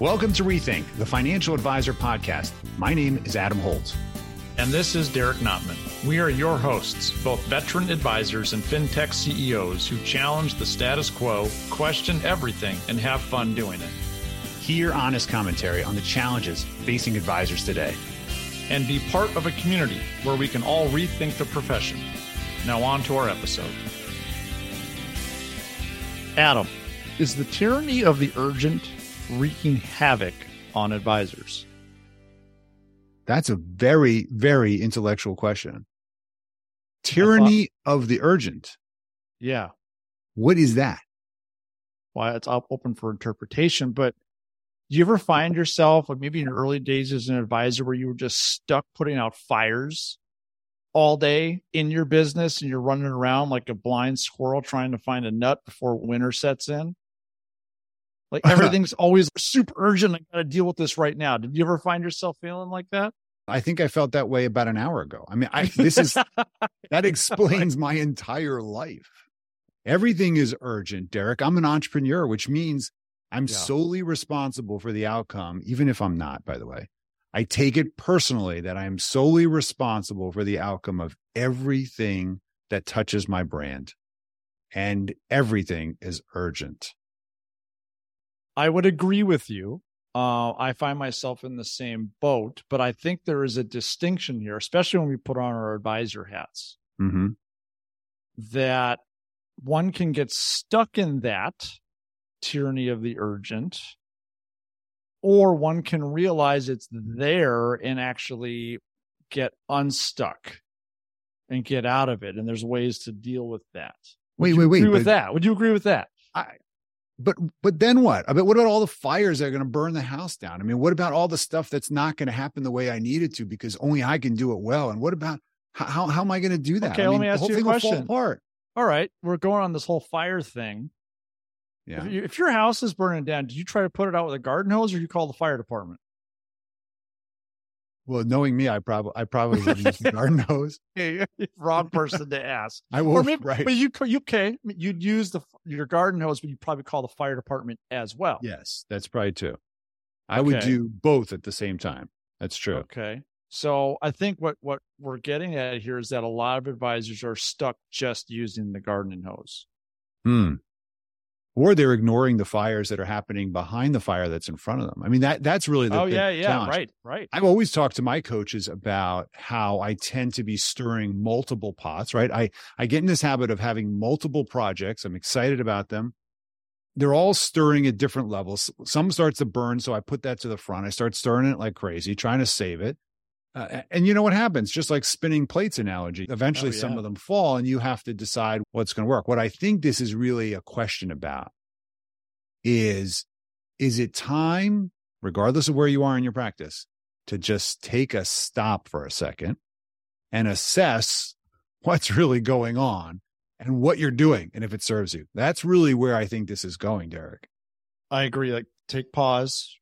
Welcome to Rethink, the Financial Advisor Podcast. My name is Adam Holt. And this is Derek Notman. We are your hosts, both veteran advisors and fintech CEOs who challenge the status quo, question everything, and have fun doing it. Hear honest commentary on the challenges facing advisors today. And be part of a community where we can all rethink the profession. Now, on to our episode. Adam, is the tyranny of the urgent wreaking havoc on advisors? That's a very, very intellectual question. Tyranny thought, of the urgent. Yeah. What is that? Well, it's open for interpretation, but do you ever find yourself, like maybe in your early days as an advisor, where you were just stuck putting out fires all day in your business and you're running around like a blind squirrel trying to find a nut before winter sets in? Like everything's always super urgent. I got to deal with this right now. Did you ever find yourself feeling like that? I think I felt that way about an hour ago. I mean, I this is that explains my entire life. Everything is urgent, Derek. I'm an entrepreneur, which means I'm yeah. solely responsible for the outcome, even if I'm not, by the way. I take it personally that I am solely responsible for the outcome of everything that touches my brand. And everything is urgent. I would agree with you. Uh, I find myself in the same boat, but I think there is a distinction here, especially when we put on our advisor hats, mm-hmm. that one can get stuck in that tyranny of the urgent, or one can realize it's there and actually get unstuck and get out of it. And there's ways to deal with that. Would wait, wait, wait. Agree with that? Would you agree with that? I, but but then what? I mean, what about all the fires that are going to burn the house down? I mean, what about all the stuff that's not going to happen the way I need it to because only I can do it well? And what about how how am I going to do that? Okay, I mean, let me ask you a question. All right, we're going on this whole fire thing. Yeah. If, you, if your house is burning down, did you try to put it out with a garden hose, or you call the fire department? Well, knowing me, I probably I probably would use the garden hose. Wrong person to ask. I will. Maybe, right. But you you okay? You'd use the your garden hose, but you'd probably call the fire department as well. Yes, that's probably true. I okay. would do both at the same time. That's true. Okay. So I think what what we're getting at here is that a lot of advisors are stuck just using the garden hose. Hmm or they're ignoring the fires that are happening behind the fire that's in front of them. I mean, that that's really the oh yeah yeah challenge. right right. I've always talked to my coaches about how I tend to be stirring multiple pots. Right, I I get in this habit of having multiple projects. I'm excited about them. They're all stirring at different levels. Some starts to burn, so I put that to the front. I start stirring it like crazy, trying to save it. Uh, and you know what happens? Just like spinning plates analogy, eventually oh, yeah. some of them fall and you have to decide what's going to work. What I think this is really a question about is, is it time, regardless of where you are in your practice, to just take a stop for a second and assess what's really going on and what you're doing and if it serves you. That's really where I think this is going, Derek. I agree. Like take pause,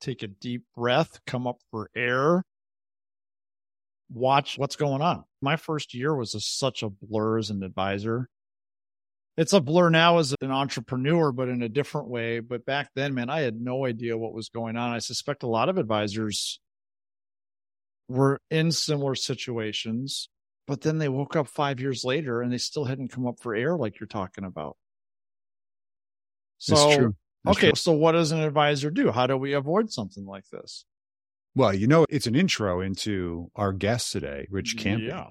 take a deep breath, come up for air, watch what's going on. My first year was a, such a blur as an advisor. It's a blur now as an entrepreneur, but in a different way. But back then, man, I had no idea what was going on. I suspect a lot of advisors were in similar situations, but then they woke up five years later and they still hadn't come up for air like you're talking about. So, okay, so what does an advisor do? How do we avoid something like this? Well, you know, it's an intro into our guest today, Rich Campe. Yeah.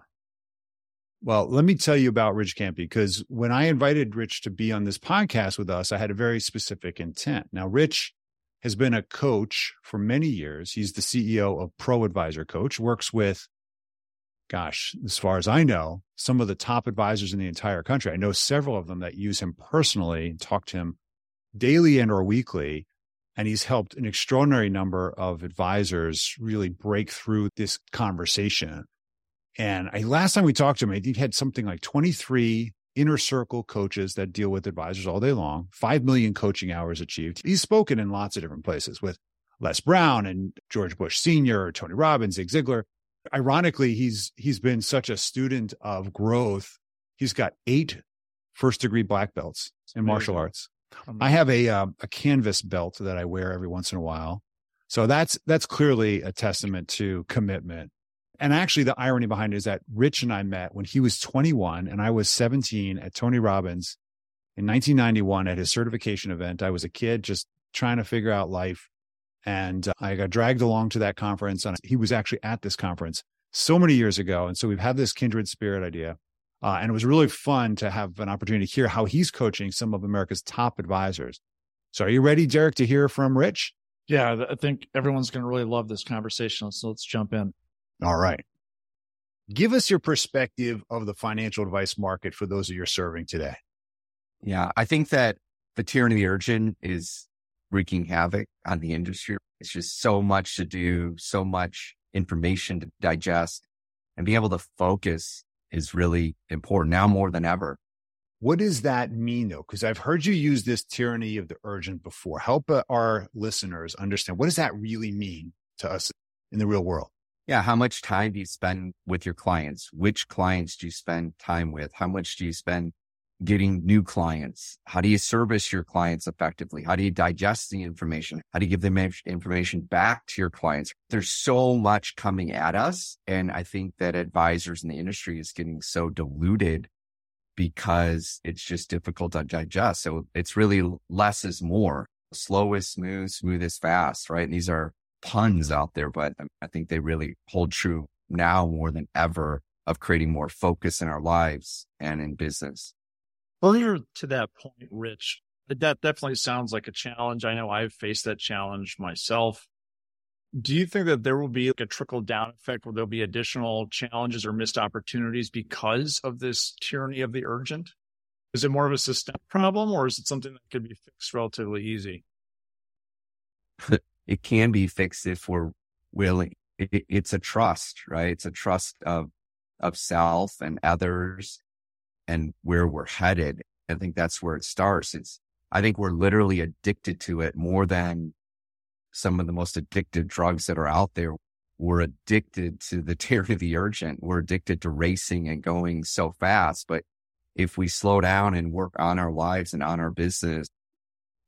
Well, let me tell you about Rich Campe because when I invited Rich to be on this podcast with us, I had a very specific intent. Now, Rich has been a coach for many years. He's the CEO of Pro Advisor Coach, works with, gosh, as far as I know, some of the top advisors in the entire country. I know several of them that use him personally, and talk to him daily and or weekly and he's helped an extraordinary number of advisors really break through this conversation. And I, last time we talked to him, I think he had something like 23 inner circle coaches that deal with advisors all day long, 5 million coaching hours achieved. He's spoken in lots of different places with Les Brown and George Bush Sr., Tony Robbins, Zig Ziglar. Ironically, he's he's been such a student of growth. He's got eight first degree black belts in martial arts I have a uh, a canvas belt that I wear every once in a while. So that's that's clearly a testament to commitment. And actually, the irony behind it is that Rich and I met when he was 21 and I was 17 at Tony Robbins in 1991 at his certification event. I was a kid just trying to figure out life. And uh, I got dragged along to that conference. And he was actually at this conference so many years ago. And so we've had this kindred spirit idea. Uh, and it was really fun to have an opportunity to hear how he's coaching some of America's top advisors. So are you ready, Derek, to hear from Rich? Yeah, I think everyone's going to really love this conversation. So let's jump in. All right. Give us your perspective of the financial advice market for those that you're serving today. Yeah, I think that the tyranny of the urgent is wreaking havoc on the industry. It's just so much to do, so much information to digest, and being able to focus is really important now more than ever. What does that mean though? Because I've heard you use this tyranny of the urgent before. Help uh, our listeners understand what does that really mean to us in the real world? Yeah. How much time do you spend with your clients? Which clients do you spend time with? How much do you spend getting new clients? How do you service your clients effectively? How do you digest the information? How do you give the information back to your clients? There's so much coming at us. And I think that advisors in the industry is getting so diluted because it's just difficult to digest. So it's really less is more. Slow is smooth, smooth is fast, right? And these are puns out there, but I think they really hold true now more than ever of creating more focus in our lives and in business. Earlier to that point, Rich, that definitely sounds like a challenge. I know I've faced that challenge myself. Do you think that there will be like a trickle down effect where there'll be additional challenges or missed opportunities because of this tyranny of the urgent? Is it more of a systemic problem or is it something that could be fixed relatively easy? it can be fixed if we're willing. It, it's a trust, right? It's a trust of, of self and others and where we're headed. I think that's where it starts. It's, I think we're literally addicted to it more than some of the most addictive drugs that are out there. We're addicted to the tyranny of the urgent. We're addicted to racing and going so fast. But if we slow down and work on our lives and on our business,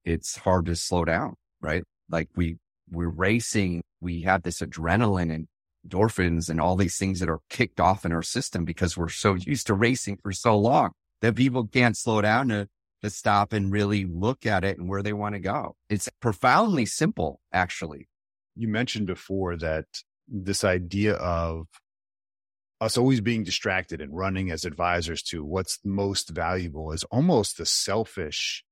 it's hard to slow down, right? Like we, we're racing. We have this adrenaline and endorphins and all these things that are kicked off in our system because we're so used to racing for so long that people can't slow down to, to stop and really look at it and where they want to go. It's profoundly simple, actually. You mentioned before that this idea of us always being distracted and running as advisors to what's most valuable is almost the selfish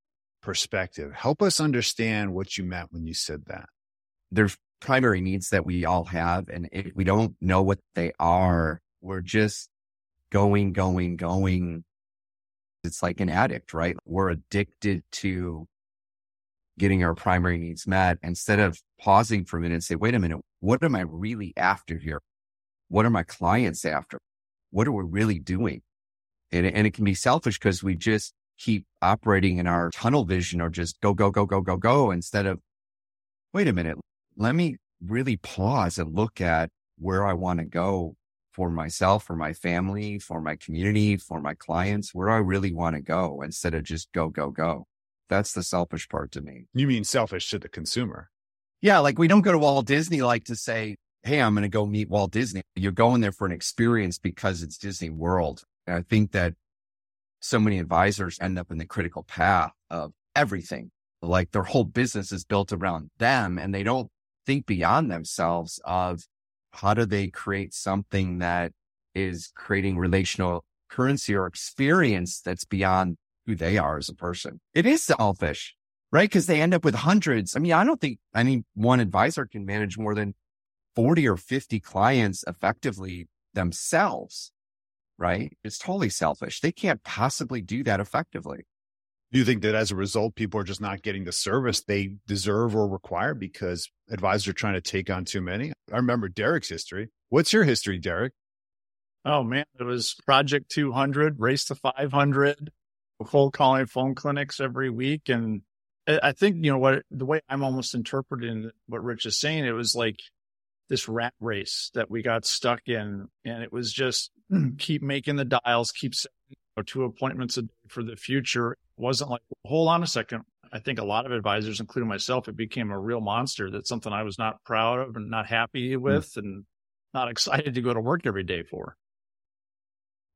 perspective. Help us understand what you meant when you said that. There's primary needs that we all have. And if we don't know what they are, we're just going, going, going. It's like an addict, right? We're addicted to getting our primary needs met instead of pausing for a minute and say, wait a minute, what am I really after here? What are my clients after? What are we really doing? And, and it can be selfish because we just keep operating in our tunnel vision or just go, go, go, go, go, go instead of, wait a minute, let me really pause and look at where I want to go for myself, for my family, for my community, for my clients, where I really want to go instead of just go, go, go. That's the selfish part to me. You mean selfish to the consumer? Yeah. Like we don't go to Walt Disney like to say, Hey, I'm going to go meet Walt Disney. You're going there for an experience because it's Disney World. And I think that so many advisors end up in the critical path of everything. Like their whole business is built around them and they don't think beyond themselves of how do they create something that is creating relational currency or experience that's beyond who they are as a person. It is selfish, right? Because they end up with hundreds. I mean, I don't think any one advisor can manage more than 40 or 50 clients effectively themselves, right? It's totally selfish. They can't possibly do that effectively. Do you think that as a result, people are just not getting the service they deserve or require because advisors are trying to take on too many? I remember Derek's history. What's your history, Derek? Oh man, it was Project 200, Race to 500, cold calling phone clinics every week. And I think, you know, what the way I'm almost interpreting what Rich is saying, it was like this rat race that we got stuck in. And it was just keep making the dials, keep setting two appointments a day for the future wasn't like, hold on a second. I think a lot of advisors, including myself, it became a real monster. That's something I was not proud of and not happy hmm. with, mm. and not excited to go to work every day for.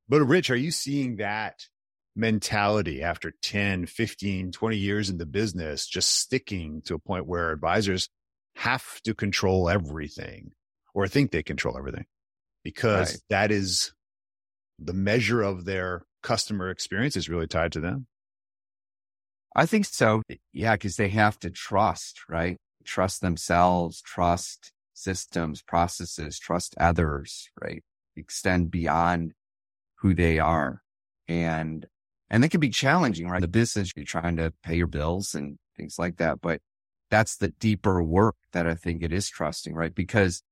But Rich, are you seeing that mentality after 10, 15, 20 years in the business, just sticking to a point where advisors have to control everything or think they control everything because right. that is the measure of their customer experience is really tied to them? I think so. Yeah, because they have to trust, right? Trust themselves, trust systems, processes, trust others, right? Extend beyond who they are. And, and it can be challenging, right? The business, you're trying to pay your bills and things like that. But that's the deeper work that I think it is trusting, right? Because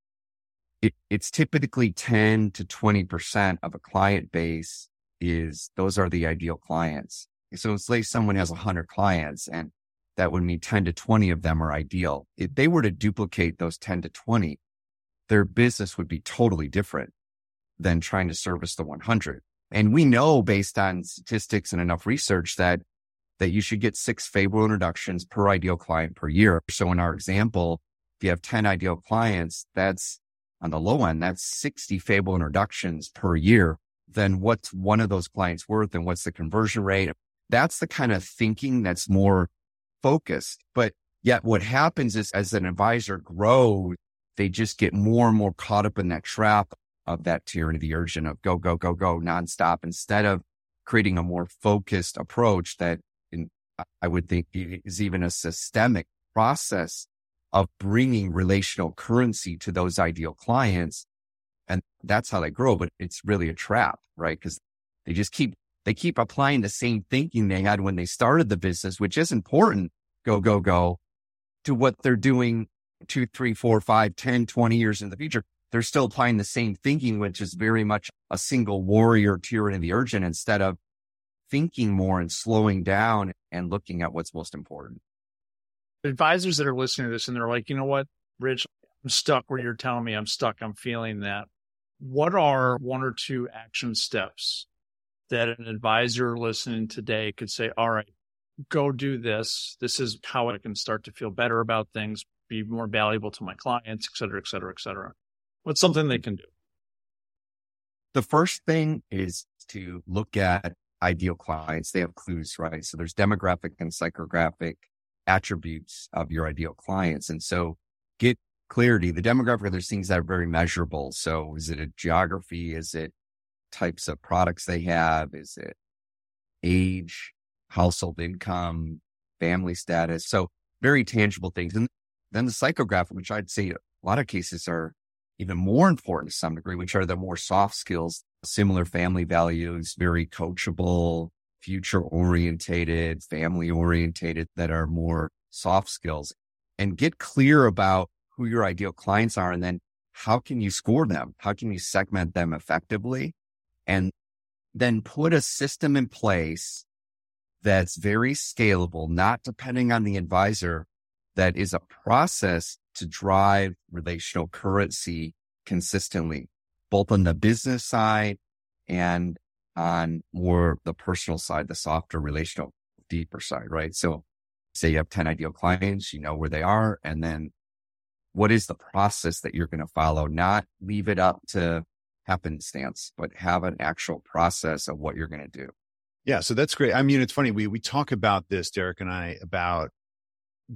it, it's typically 10 to 20% of a client base is those are the ideal clients. So say someone has 100 clients and that would mean 10 to 20 of them are ideal. If they were to duplicate those 10 to 20, their business would be totally different than trying to service the 100. And we know based on statistics and enough research that that you should get six favorable introductions per ideal client per year. So in our example, if you have 10 ideal clients, that's on the low end, that's 60 favorable introductions per year. Then what's one of those clients worth and what's the conversion rate? That's the kind of thinking that's more focused. But yet what happens is as an advisor grows, they just get more and more caught up in that trap of that tyranny, of the urgent of go, go, go, go nonstop instead of creating a more focused approach that in, I would think is even a systemic process of bringing relational currency to those ideal clients. And that's how they grow, but it's really a trap, right? Because they just keep, they keep applying the same thinking they had when they started the business, which is important. Go, go, go to what they're doing two, three, four, five, 10, 20 years in the future they're still applying the same thinking, which is very much a single warrior tyranny of the urgent instead of thinking more and slowing down and looking at what's most important. Advisors that are listening to this and they're like, you know what, Rich, I'm stuck where you're telling me I'm stuck. I'm feeling that. What are one or two action steps that an advisor listening today could say, all right, go do this. This is how I can start to feel better about things, be more valuable to my clients, et cetera, et cetera, et cetera. What's something they can do? The first thing is to look at ideal clients. They have clues, right? So there's demographic and psychographic attributes of your ideal clients. And so get clarity. The demographic, there's things that are very measurable. So is it a geography? Is it types of products they have? Is it age, household income, family status? So very tangible things. And then the psychographic, which I'd say a lot of cases are even more important to some degree, which are the more soft skills, similar family values, very coachable, future orientated, family orientated that are more soft skills and get clear about who your ideal clients are. And then how can you score them? How can you segment them effectively? And then put a system in place that's very scalable, not depending on the advisor, that is a process to drive relational currency consistently, both on the business side and on more the personal side, the softer relational, deeper side, right? So say you have 10 ideal clients, you know where they are. And then what is the process that you're going to follow? Not leave it up to happenstance, but have an actual process of what you're going to do. Yeah. So that's great. I mean, it's funny. We, we talk about this, Derek and I, about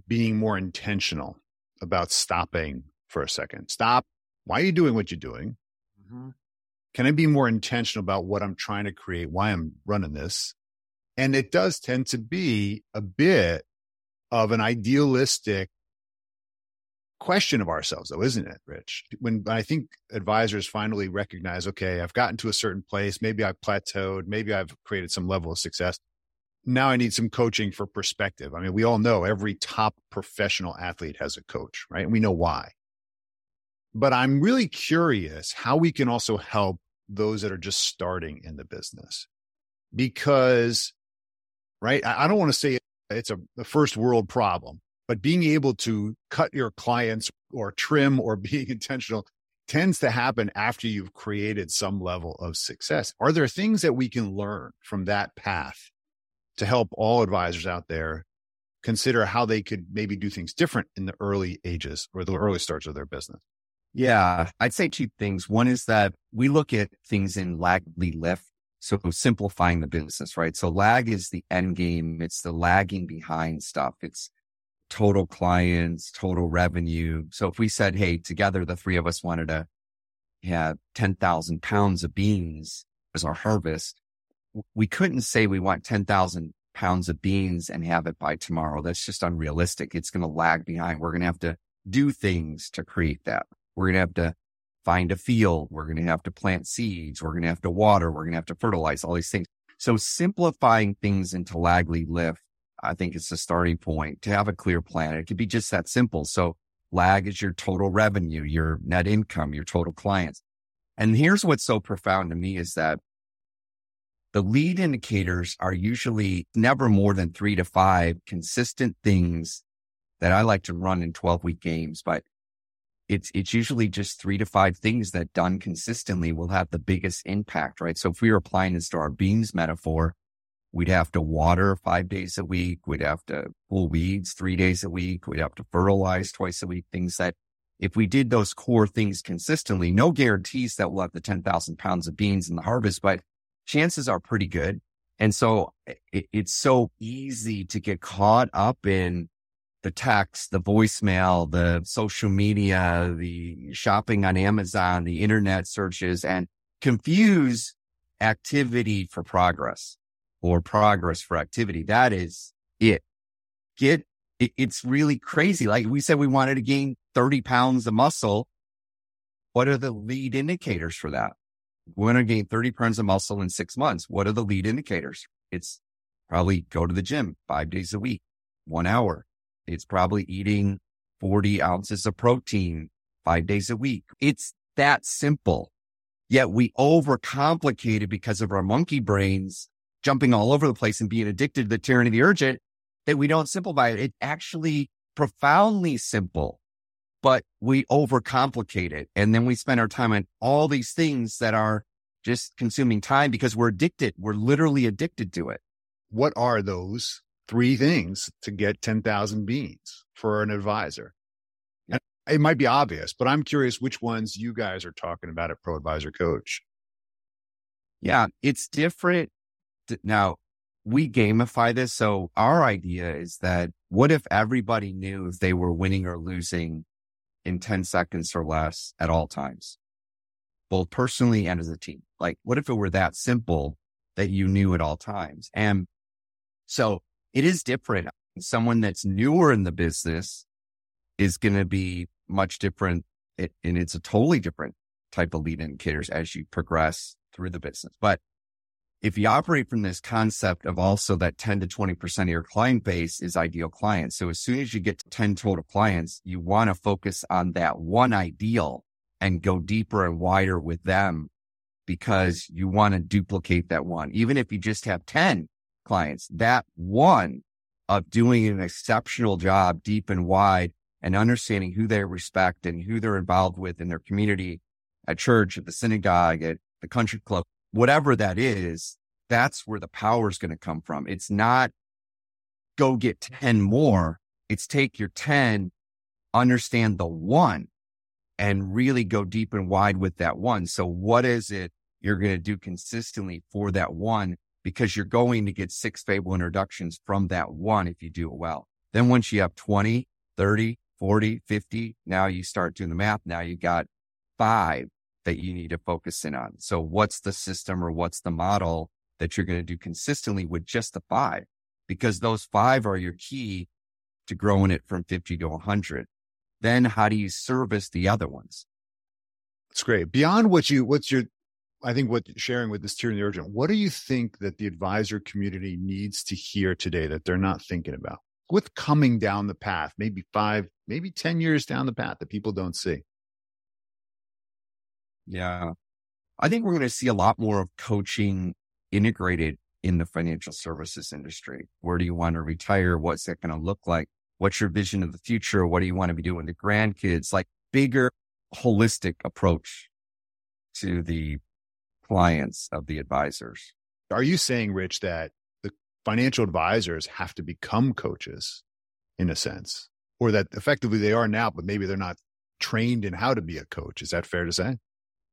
being more intentional about stopping for a second. Stop. Why are you doing what you're doing? Mm-hmm. Can I be more intentional about what I'm trying to create, why I'm running this? And it does tend to be a bit of an idealistic question of ourselves, though, isn't it, Rich? When I think advisors finally recognize, okay, I've gotten to a certain place, maybe I've plateaued, maybe I've created some level of success now I need some coaching for perspective. I mean, we all know every top professional athlete has a coach, right? And we know why. But I'm really curious how we can also help those that are just starting in the business. Because, right, I don't want to say it's a, a first world problem, but being able to cut your clients or trim or being intentional tends to happen after you've created some level of success. Are there things that we can learn from that path to help all advisors out there consider how they could maybe do things different in the early ages or the early starts of their business? Yeah, I'd say two things. One is that we look at things in lag lead lift. So simplifying the business, right? So lag is the end game. It's the lagging behind stuff. It's total clients, total revenue. So if we said, Hey, together, the three of us wanted to have 10,000 pounds of beans as our harvest, we couldn't say we want 10,000 pounds of beans and have it by tomorrow. That's just unrealistic. It's going to lag behind. We're going to have to do things to create that. We're going to have to find a field. We're going to have to plant seeds. We're going to have to water. We're going to have to fertilize all these things. So simplifying things into lag lead lift, I think it's the starting point to have a clear plan. It could be just that simple. So lag is your total revenue, your net income, your total clients. And here's what's so profound to me is that the lead indicators are usually never more than three to five consistent things that I like to run in 12 week games, but it's, it's usually just three to five things that done consistently will have the biggest impact, right? So if we were applying this to our beans metaphor, we'd have to water five days a week. We'd have to pull weeds three days a week. We'd have to fertilize twice a week, things that if we did those core things consistently, no guarantees that we'll have the 10,000 pounds of beans in the harvest, but chances are pretty good. And so it, it's so easy to get caught up in the text, the voicemail, the social media, the shopping on Amazon, the internet searches and confuse activity for progress or progress for activity. That is it. Get it, it's really crazy. Like we said, we wanted to gain 30 pounds of muscle. What are the lead indicators for that? we want to gain 30 pounds of muscle in six months. What are the lead indicators? It's probably go to the gym five days a week, one hour. It's probably eating 40 ounces of protein five days a week. It's that simple. Yet we overcomplicate it because of our monkey brains jumping all over the place and being addicted to the tyranny of the urgent that we don't simplify it. It's actually profoundly simple but we overcomplicate it. And then we spend our time on all these things that are just consuming time because we're addicted. We're literally addicted to it. What are those three things to get 10,000 beans for an advisor? And it might be obvious, but I'm curious which ones you guys are talking about at Pro Advisor Coach. Yeah, it's different. Now, we gamify this. So our idea is that what if everybody knew if they were winning or losing in 10 seconds or less at all times, both personally and as a team. Like, what if it were that simple that you knew at all times? And so it is different. Someone that's newer in the business is going to be much different. It, and it's a totally different type of lead indicators as you progress through the business. But if you operate from this concept of also that 10 to 20% of your client base is ideal clients. So as soon as you get to 10 total clients, you want to focus on that one ideal and go deeper and wider with them because you want to duplicate that one. Even if you just have 10 clients, that one of doing an exceptional job deep and wide and understanding who they respect and who they're involved with in their community at church, at the synagogue, at the country club, whatever that is, that's where the power is going to come from. It's not go get 10 more. It's take your 10, understand the one and really go deep and wide with that one. So what is it you're going to do consistently for that one? Because you're going to get six fable introductions from that one if you do it well. Then once you have 20, 30, 40, 50, now you start doing the math. Now you got five that you need to focus in on. So what's the system or what's the model that you're going to do consistently with just the five? Because those five are your key to growing it from 50 to 100. Then how do you service the other ones? That's great. Beyond what you, what's your, I think what sharing with this tier in the urgent, what do you think that the advisor community needs to hear today that they're not thinking about? What's coming down the path, maybe five, maybe 10 years down the path that people don't see? Yeah. I think we're going to see a lot more of coaching integrated in the financial services industry. Where do you want to retire? What's that going to look like? What's your vision of the future? What do you want to be doing with grandkids? Like bigger holistic approach to the clients of the advisors. Are you saying, Rich, that the financial advisors have to become coaches in a sense, or that effectively they are now, but maybe they're not trained in how to be a coach. Is that fair to say?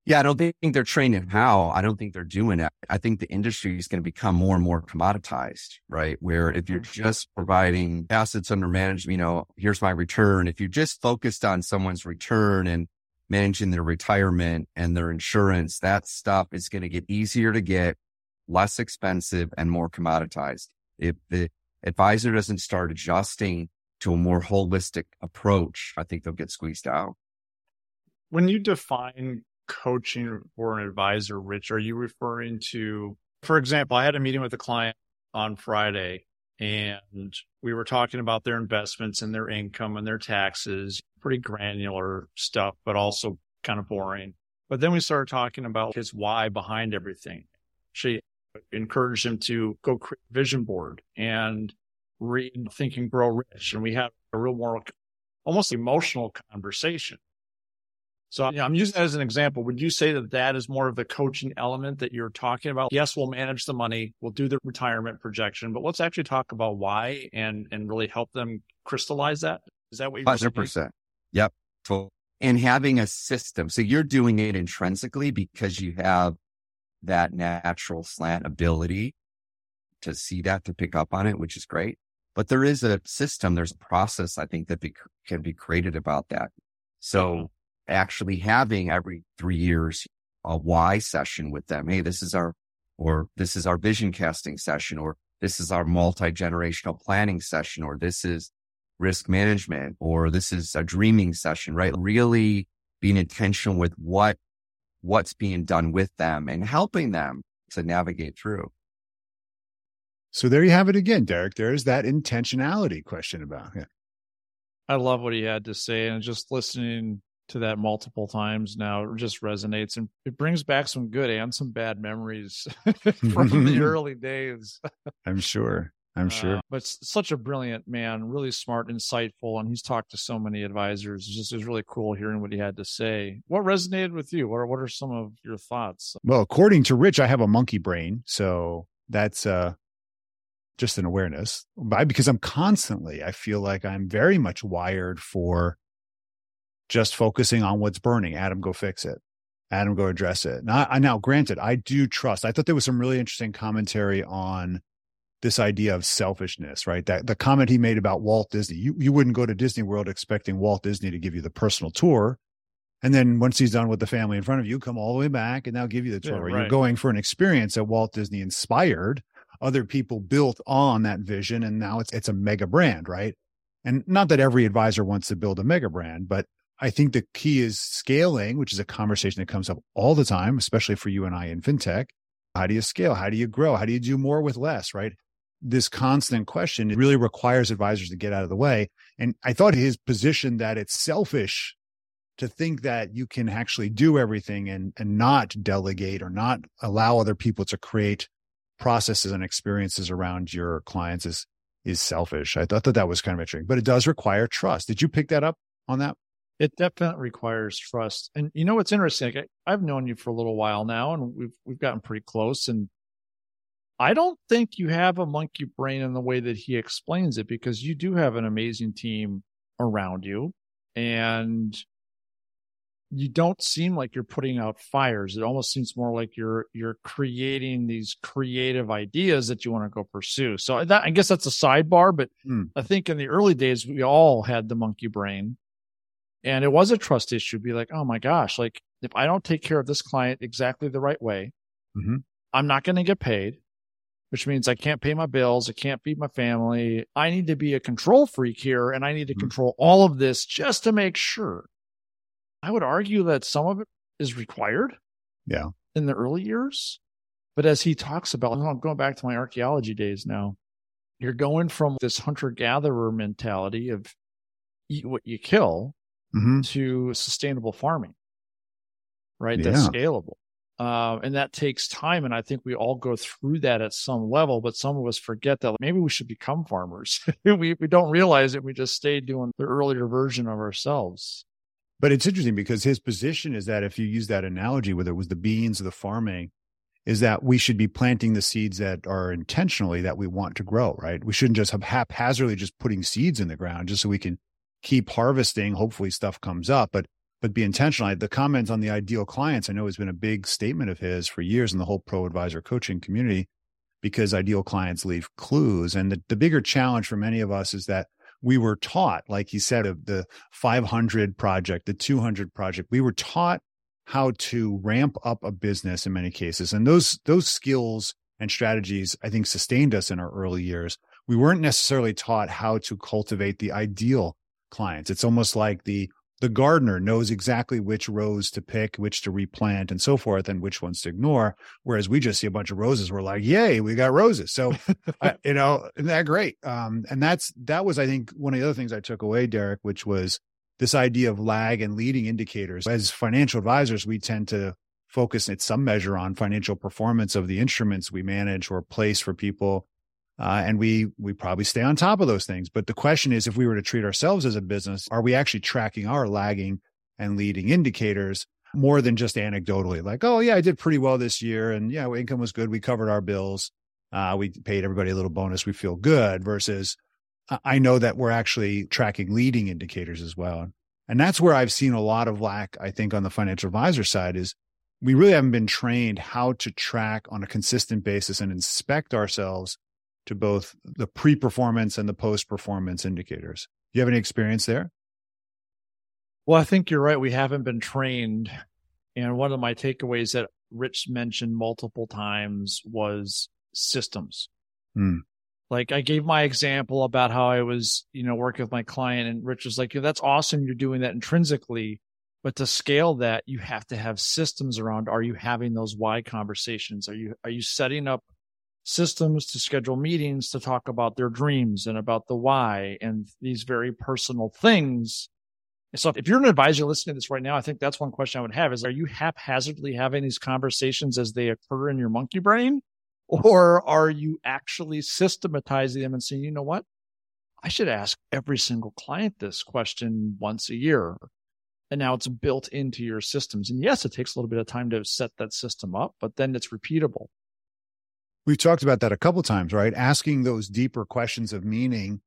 Yeah, I don't think they're trained in how. I don't think they're doing it. I think the industry is going to become more and more commoditized, right? Where if you're mm-hmm. just providing assets under management, you know, here's my return. If you're just focused on someone's return and managing their retirement and their insurance, that stuff is going to get easier to get, less expensive and more commoditized. If the advisor doesn't start adjusting to a more holistic approach, I think they'll get squeezed out. When you define coaching for an advisor, Rich, are you referring to, for example, I had a meeting with a client on Friday and we were talking about their investments and their income and their taxes, pretty granular stuff, but also kind of boring. But then we started talking about his why behind everything. She encouraged him to go create a vision board and read Think and Grow Rich. And we had a real more almost emotional conversation. So you know, I'm using that as an example. Would you say that that is more of the coaching element that you're talking about? Yes, we'll manage the money, we'll do the retirement projection, but let's actually talk about why and and really help them crystallize that. Is that what you're? Hundred percent. Yep. And having a system, so you're doing it intrinsically because you have that natural slant ability to see that to pick up on it, which is great. But there is a system, there's a process I think that be, can be created about that. So mm-hmm actually having every three years a why session with them. Hey, this is our, or this is our vision casting session, or this is our multi generational planning session, or this is risk management, or this is a dreaming session, right? Really being intentional with what, what's being done with them and helping them to navigate through. So there you have it again, Derek. There's that intentionality question about it. I love what he had to say and just listening to that multiple times now it just resonates and it brings back some good and some bad memories from the early days. I'm sure. I'm sure. uh, but such a brilliant man really smart insightful and he's talked to so many advisors. It's just it was really cool hearing what he had to say. What resonated with you? What are, what are some of your thoughts? Well according to rich i have a monkey brain so that's uh just an awareness. Because i'm constantly i feel like i'm very much wired for just focusing on what's burning. Adam, go fix it. Adam, go address it. Now, I, now, granted, I do trust. I thought there was some really interesting commentary on this idea of selfishness, right? That the comment he made about Walt Disney. You you wouldn't go to Disney World expecting Walt Disney to give you the personal tour, and then once he's done with the family in front of you, come all the way back and now give you the tour. Yeah, right. You're going for an experience that Walt Disney inspired. Other people built on that vision, and now it's it's a mega brand, right? And not that every advisor wants to build a mega brand, but I think the key is scaling, which is a conversation that comes up all the time, especially for you and I in fintech. How do you scale? How do you grow? How do you do more with less? Right. This constant question it really requires advisors to get out of the way. And I thought his position that it's selfish to think that you can actually do everything and, and not delegate or not allow other people to create processes and experiences around your clients is is selfish. I thought that that was kind of interesting, but it does require trust. Did you pick that up on that? It definitely requires trust. And you know what's interesting? I, I've known you for a little while now, and we've we've gotten pretty close. And I don't think you have a monkey brain in the way that he explains it, because you do have an amazing team around you, and you don't seem like you're putting out fires. It almost seems more like you're you're creating these creative ideas that you want to go pursue. So that I guess that's a sidebar, but mm. I think in the early days we all had the monkey brain and it was a trust issue. Be like, oh my gosh, like if I don't take care of this client exactly the right way, mm-hmm. I'm not going to get paid, which means I can't pay my bills. I can't feed my family. I need to be a control freak here and I need to mm-hmm. control all of this just to make sure. I would argue that some of it is required. Yeah. In the early years. But as he talks about, I'm going back to my archaeology days now. You're going from this hunter gatherer mentality of eat what you kill mm-hmm. to sustainable farming, right? Yeah. That's scalable. Uh, and that takes time. And I think we all go through that at some level, but some of us forget that maybe we should become farmers. we, we don't realize it. We just stay doing the earlier version of ourselves. But it's interesting because his position is that if you use that analogy, whether it was the beans or the farming, is that we should be planting the seeds that are intentionally that we want to grow, right? We shouldn't just have haphazardly just putting seeds in the ground just so we can keep harvesting. Hopefully stuff comes up, but but be intentional. The comments on the ideal clients, I know has been a big statement of his for years in the whole pro advisor coaching community because ideal clients leave clues. And the, the bigger challenge for many of us is that we were taught, like he said, of the 500 project, the 200 project, we were taught how to ramp up a business in many cases. And those, those skills and strategies, I think sustained us in our early years. We weren't necessarily taught how to cultivate the ideal clients. It's almost like the the gardener knows exactly which rows to pick, which to replant, and so forth, and which ones to ignore. Whereas we just see a bunch of roses, we're like, "Yay, we got roses!" So, you know, isn't that great? Um, and that's that was, I think, one of the other things I took away, Derek, which was this idea of lag and leading indicators. As financial advisors, we tend to focus at some measure on financial performance of the instruments we manage or place for people uh, and we we probably stay on top of those things. But the question is, if we were to treat ourselves as a business, are we actually tracking our lagging and leading indicators more than just anecdotally? Like, oh yeah, I did pretty well this year, and yeah, income was good. We covered our bills. Uh, we paid everybody a little bonus. We feel good. Versus, I know that we're actually tracking leading indicators as well, and that's where I've seen a lot of lack. I think on the financial advisor side is we really haven't been trained how to track on a consistent basis and inspect ourselves to both the pre-performance and the post-performance indicators. Do you have any experience there? Well, I think you're right. We haven't been trained. And one of my takeaways that Rich mentioned multiple times was systems. Hmm. Like I gave my example about how I was, you know, working with my client and Rich was like, yeah, that's awesome. You're doing that intrinsically. But to scale that, you have to have systems around. Are you having those why conversations? Are you, are you setting up systems to schedule meetings to talk about their dreams and about the why and these very personal things. So if you're an advisor listening to this right now, I think that's one question I would have is are you haphazardly having these conversations as they occur in your monkey brain? Or are you actually systematizing them and saying, you know what? I should ask every single client this question once a year. And now it's built into your systems. And yes, it takes a little bit of time to set that system up, but then it's repeatable. We've talked about that a couple times, right? Asking those deeper questions of meaning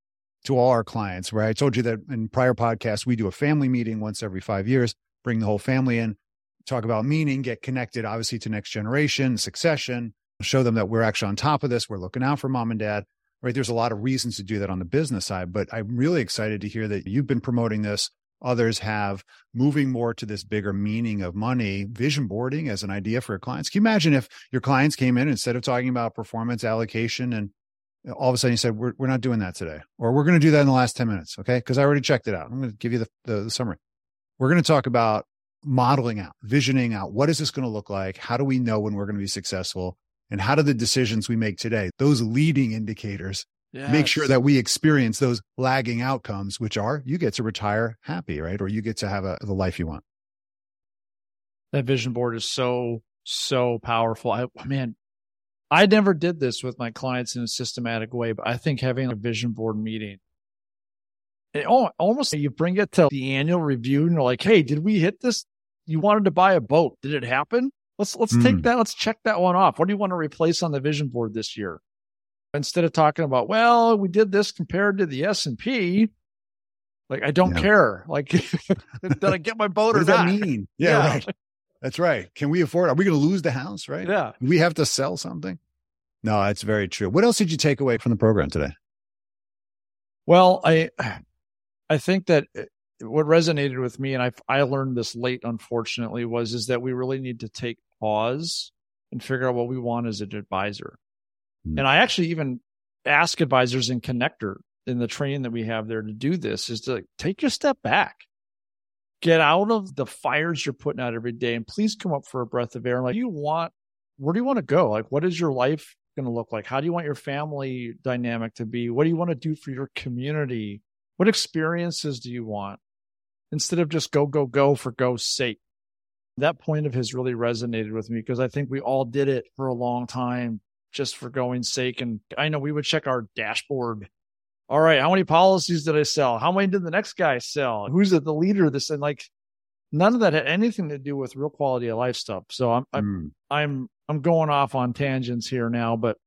to all our clients, right? I told you that in prior podcasts, we do a family meeting once every five years, bring the whole family in, talk about meaning, get connected, obviously, to next generation, succession, show them that we're actually on top of this. We're looking out for mom and dad, right? There's a lot of reasons to do that on the business side, but I'm really excited to hear that you've been promoting this Others have moving more to this bigger meaning of money, vision boarding as an idea for your clients. Can you imagine if your clients came in instead of talking about performance allocation and all of a sudden you said, we're, we're not doing that today, or we're going to do that in the last 10 minutes. Okay. Because I already checked it out. I'm going to give you the, the, the summary. We're going to talk about modeling out, visioning out. What is this going to look like? How do we know when we're going to be successful? And how do the decisions we make today, those leading indicators, Yes. Make sure that we experience those lagging outcomes, which are you get to retire happy, right? Or you get to have a, the life you want. That vision board is so, so powerful. I, man, I never did this with my clients in a systematic way, but I think having a vision board meeting, it almost you bring it to the annual review and you're like, Hey, did we hit this? You wanted to buy a boat. Did it happen? Let's, let's mm. take that. Let's check that one off. What do you want to replace on the vision board this year? Instead of talking about, well, we did this compared to the S and P. Like, I don't yeah. care. Like, did I get my boat what or does not? that mean? Yeah, yeah, right. That's right. Can we afford? Are we going to lose the house? Right? Yeah. We have to sell something. No, that's very true. What else did you take away from the program today? Well, I, I think that uh, what resonated with me, and I I learned this late, unfortunately, was is that we really need to take pause and figure out what we want as an advisor. Mm-hmm. And I actually even ask advisors in Connector in the training that we have there to do this is to take a step back, get out of the fires you're putting out every day, and please come up for a breath of air. Like, you want, where do you want to go? Like, what is your life going to look like? How do you want your family dynamic to be? What do you want to do for your community? What experiences do you want? Instead of just go, go, go for go's sake. That point of his really resonated with me because I think we all did it for a long time just for going sake. And I know we would check our dashboard. All right, how many policies did I sell? How many did the next guy sell? Who's the leader of this? And like none of that had anything to do with real quality of life stuff. So I'm I'm mm. I'm I'm going off on tangents here now, but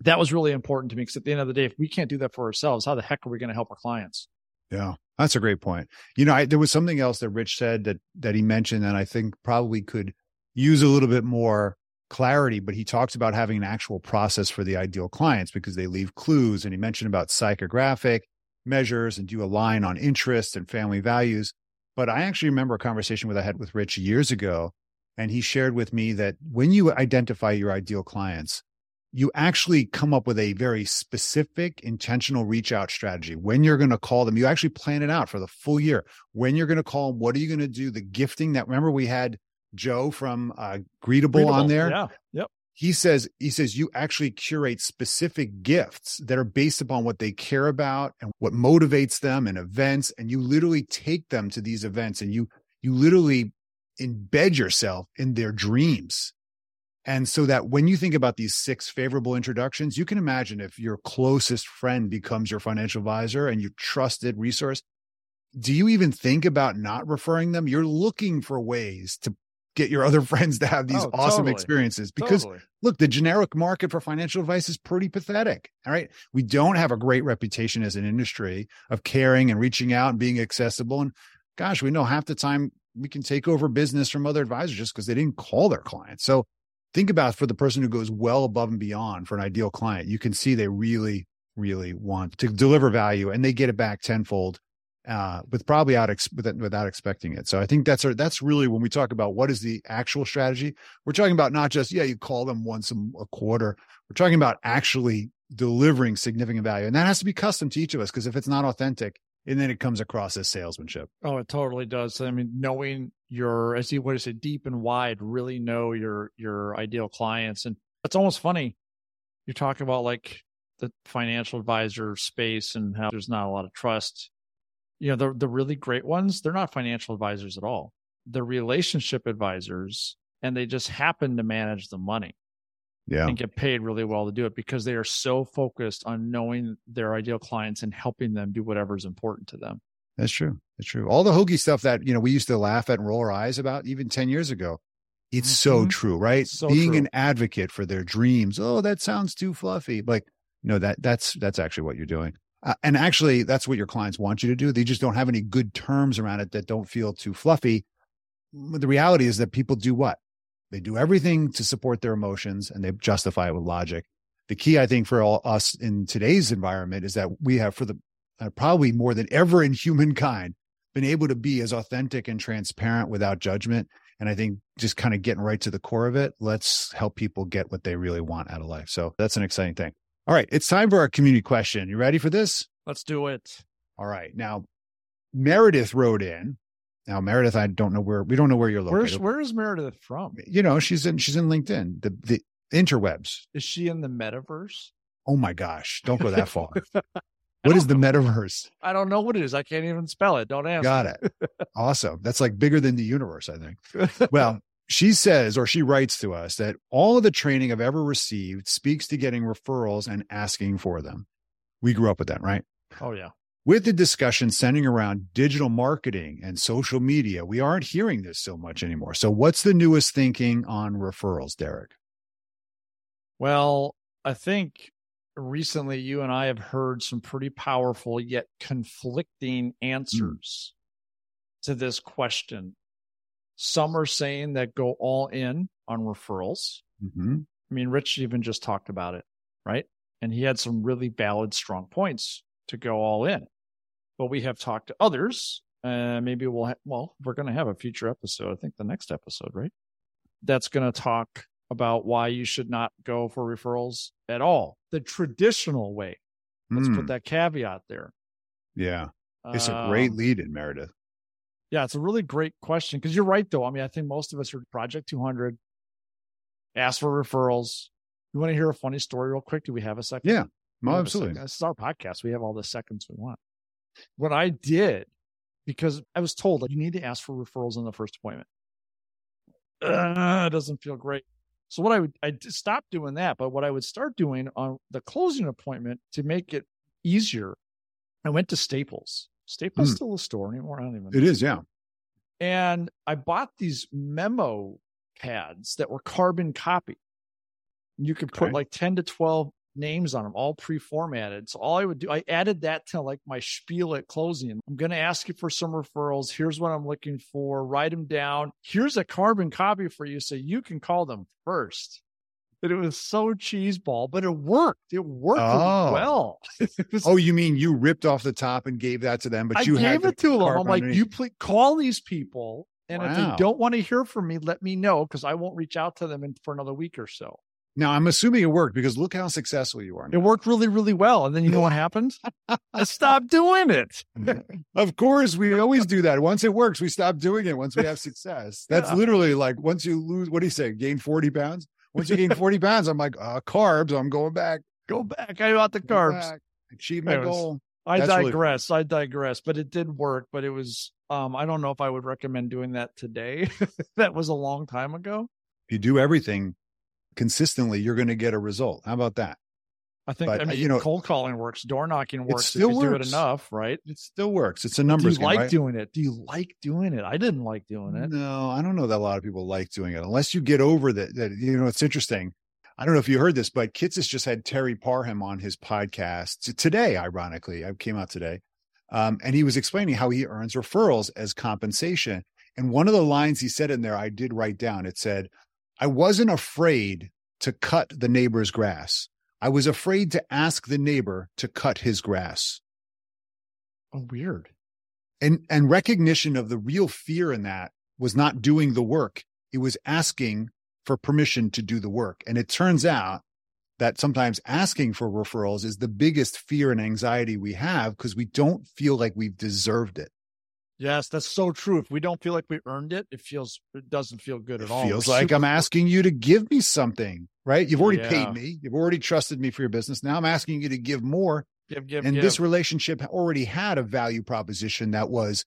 that was really important to me because at the end of the day, if we can't do that for ourselves, how the heck are we going to help our clients? Yeah, that's a great point. You know, I, there was something else that Rich said that that he mentioned, and I think probably could use a little bit more clarity. But he talks about having an actual process for the ideal clients because they leave clues, and he mentioned about psychographic measures and do a line on interests and family values. But I actually remember a conversation that I had with Rich years ago, and he shared with me that when you identify your ideal clients, you actually come up with a very specific intentional reach out strategy when you're going to call them you actually plan it out for the full year when you're going to call them what are you going to do the gifting that remember we had joe from uh, greetable, greetable on there. yeah yep. He says he says you actually curate specific gifts that are based upon what they care about and what motivates them and events and you literally take them to these events and you you literally embed yourself in their dreams. And so that when you think about these six favorable introductions, you can imagine if your closest friend becomes your financial advisor and you trusted resource, do you even think about not referring them? You're looking for ways to get your other friends to have these oh, awesome totally. experiences because totally. look, the generic market for financial advice is pretty pathetic. All right. We don't have a great reputation as an industry of caring and reaching out and being accessible. And gosh, we know half the time we can take over business from other advisors just because they didn't call their clients. So think about for the person who goes well above and beyond for an ideal client, you can see they really, really want to deliver value and they get it back tenfold uh, with probably out ex- without expecting it. So I think that's our, that's really when we talk about what is the actual strategy. We're talking about not just yeah, you call them once a, quarter. We're talking about actually delivering significant value, and that has to be custom to each of us because if it's not authentic, and then it comes across as salesmanship. Oh, it totally does. I mean, knowing your, as you would say, deep and wide, really know your your ideal clients, and it's almost funny. You're talking about like the financial advisor space and how there's not a lot of trust. You know, the the really great ones, they're not financial advisors at all. They're relationship advisors, and they just happen to manage the money yeah. and get paid really well to do it because they are so focused on knowing their ideal clients and helping them do whatever is important to them. That's true. That's true. All the hokey stuff that, you know, we used to laugh at and roll our eyes about even 10 years ago. It's mm-hmm. so true, right? So Being true. an advocate for their dreams. Oh, that sounds too fluffy. Like, no, that that's that's actually what you're doing. Uh, and actually, that's what your clients want you to do. They just don't have any good terms around it that don't feel too fluffy. The reality is that people do what? They do everything to support their emotions and they justify it with logic. The key, I think, for all us in today's environment is that we have, for the uh, probably more than ever in humankind, been able to be as authentic and transparent without judgment. And I think just kind of getting right to the core of it, let's help people get what they really want out of life. So that's an exciting thing. All right. It's time for our community question. You ready for this? Let's do it. All right. Now, Meredith wrote in now, Meredith, I don't know where we don't know where you're located. Where's where is Meredith from? You know, she's in she's in LinkedIn, the the interwebs. Is she in the metaverse? Oh my gosh, don't go that far. what is the metaverse? I don't know what it is. I can't even spell it. Don't ask. Got it. awesome. That's like bigger than the universe, I think. well, she says or she writes to us that all of the training I've ever received speaks to getting referrals and asking for them. We grew up with that, right? Oh yeah with the discussion centering around digital marketing and social media, we aren't hearing this so much anymore. So, what's the newest thinking on referrals, Derek? Well, I think recently you and I have heard some pretty powerful yet conflicting answers mm. to this question. Some are saying that go all in on referrals. Mm-hmm. I mean, Rich even just talked about it, right? And he had some really valid, strong points to go all in but we have talked to others. Uh, maybe we'll, ha- well, we're going to have a future episode. I think the next episode, right? That's going to talk about why you should not go for referrals at all. The traditional way. Let's mm. put hmm. that caveat there. Yeah. It's a great um, lead in Meredith. Yeah, it's a really great question because you're right, though. I mean, I think most of us are Project 200, ask for referrals. You want to hear a funny story real quick? Do we have a second? Yeah, no, absolutely. This is our podcast. We have all the seconds we want. What I did, because I was told that you need to ask for referrals in the first appointment. Uh, it doesn't feel great. So what I would I stopped doing that, but what I would start doing on the closing appointment to make it easier, I went to Staples. Staples mm. still a store anymore. I don't even. It is, yeah. And I bought these memo pads that were carbon copy. You could Okay. put like 10 to 12 names on them, all pre-formatted. So all I would do, I added that to like my spiel at closing. I'm going to ask you for some referrals. Here's what I'm looking for. Write them down. Here's a carbon copy for you so you can call them first. But it was so cheeseball, but it worked. It worked Oh. well. It was- Oh, you mean you ripped off the top and gave that to them, but I you had gave it to them. I'm like, you please call these people. And if Wow. they don't want to hear from me, let me know because I won't reach out to them in, for another week or so. Now I'm assuming it worked because look how successful you are. It worked really, really well. And then you know what happened? I stopped doing it. Of course, we always do that. Once it works, we stop doing it once we have success. That's Yeah. literally like once you lose, what do you say? Gain 40 pounds? Once you gain 40 pounds, I'm like, uh, carbs, I'm going back. Go back. I got the Go carbs. back. Achieve my Anyways. goal. I That's really digress. I digress. But it did work. But it was um, I don't know if I would recommend doing that today. that was a long time ago. If you do everything consistently, you're going to get a result. How about that? I think But, I uh, mean you know- cold calling works, door knocking works still if you do it enough, right? It still works. It's a Do you game, like right? doing it? Do you like doing it? I didn't like doing it. No, I don't know that a lot of people like doing it unless you get over that. That you know, it's interesting. I don't know if you heard this, but Kitces just had Terry Parham on his podcast today. Ironically, I came out today, um, and he was explaining how he earns referrals as compensation. And one of the lines he said in there, I did write down. It said, "I wasn't afraid to cut the neighbor's grass. I was afraid to ask the neighbor to cut his grass." Oh, weird. and and recognition of the real fear in that was not doing the work it was asking for permission to do the work and it turns out that sometimes asking for referrals is the biggest fear and anxiety we have because we don't feel like we've deserved it Yes, that's so true. If we don't feel like we earned it, it feels it doesn't feel good it at all. It feels We're like super- i'm asking you to give me something right you've already Yeah. paid me you've already trusted me for your business now i'm asking you to give more give, give, and give. this relationship already had a value proposition that was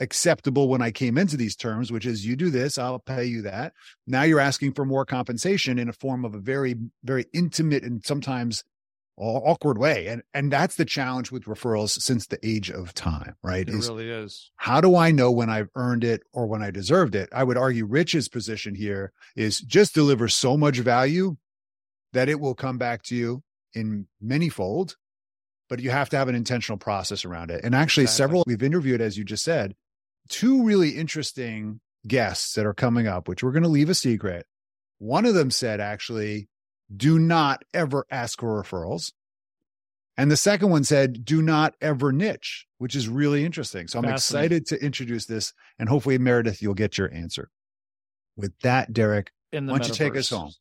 acceptable when I came into these terms, which is you do this, I'll pay you that. Now you're asking for more compensation in a form of a very, very intimate and sometimes awkward way. And and that's the challenge with referrals since the age of time, right? it Is really is. how do I know when I've earned it or when I deserved it? I would argue Rich's position here is just deliver so much value that it will come back to you in many fold, but you have to have an intentional process around it. And actually, Exactly. several we've interviewed, as you just said, two really interesting guests that are coming up, which we're going to leave a secret. One of them said, actually, do not ever ask for referrals. And the second one said, do not ever niche, which is really interesting. So I'm excited to introduce this. And hopefully, Meredith, you'll get your answer. With that, Derek, why don't you take us metaverse. home?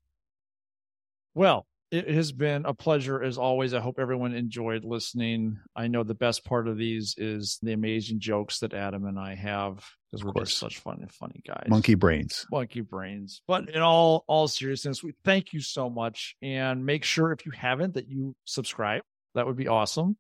Well, it has been a pleasure as always. I hope everyone enjoyed listening. I know the best part of these is the amazing jokes that Adam and I have because we're just such fun and funny guys. Monkey brains. monkey brains. But in all all seriousness, we thank you so much, and make sure if you haven't that you subscribe. That would be awesome.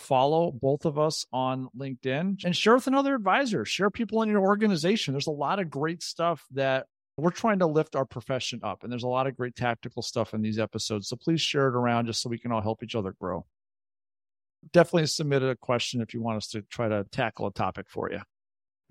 Follow both of us on LinkedIn and share with another advisor. Share people in your organization. There's a lot of great stuff that we're trying to lift our profession up, and there's a lot of great tactical stuff in these episodes. So please share it around just so we can all help each other grow. Definitely submit a question if you want us to try to tackle a topic for you.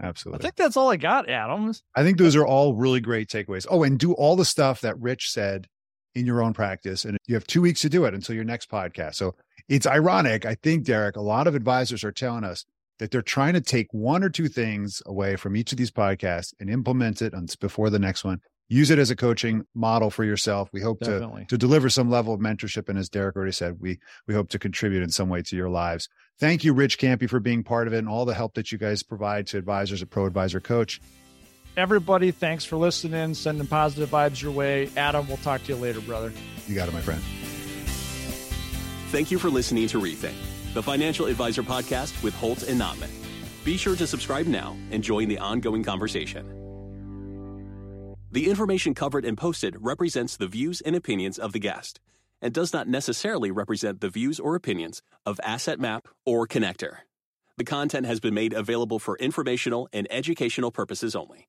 Absolutely. I think that's all I got, Adam. I think those are all really great takeaways. Oh, and do all the stuff that Rich said in your own practice. And you have two weeks to do it until your next podcast. So it's ironic. I think, Derek, a lot of advisors are telling us that they're trying to take one or two things away from each of these podcasts and implement it on, before the next one. Use it as a coaching model for yourself. We hope to to deliver some level of mentorship. And as Derek already said, we we hope to contribute in some way to your lives. Thank you, Rich Campe, for being part of it and all the help that you guys provide to advisors at Pro Advisor Coach. Everybody, thanks for listening, sending positive vibes your way. Adam, we'll talk to you later, brother. You got it, my friend. Thank you for listening to Rethink, the financial advisor podcast with Holt and Notman. Be sure to subscribe now and join the ongoing conversation. The information covered and posted represents the views and opinions of the guest and does not necessarily represent the views or opinions of Asset Map or Connector. The content has been made available for informational and educational purposes only.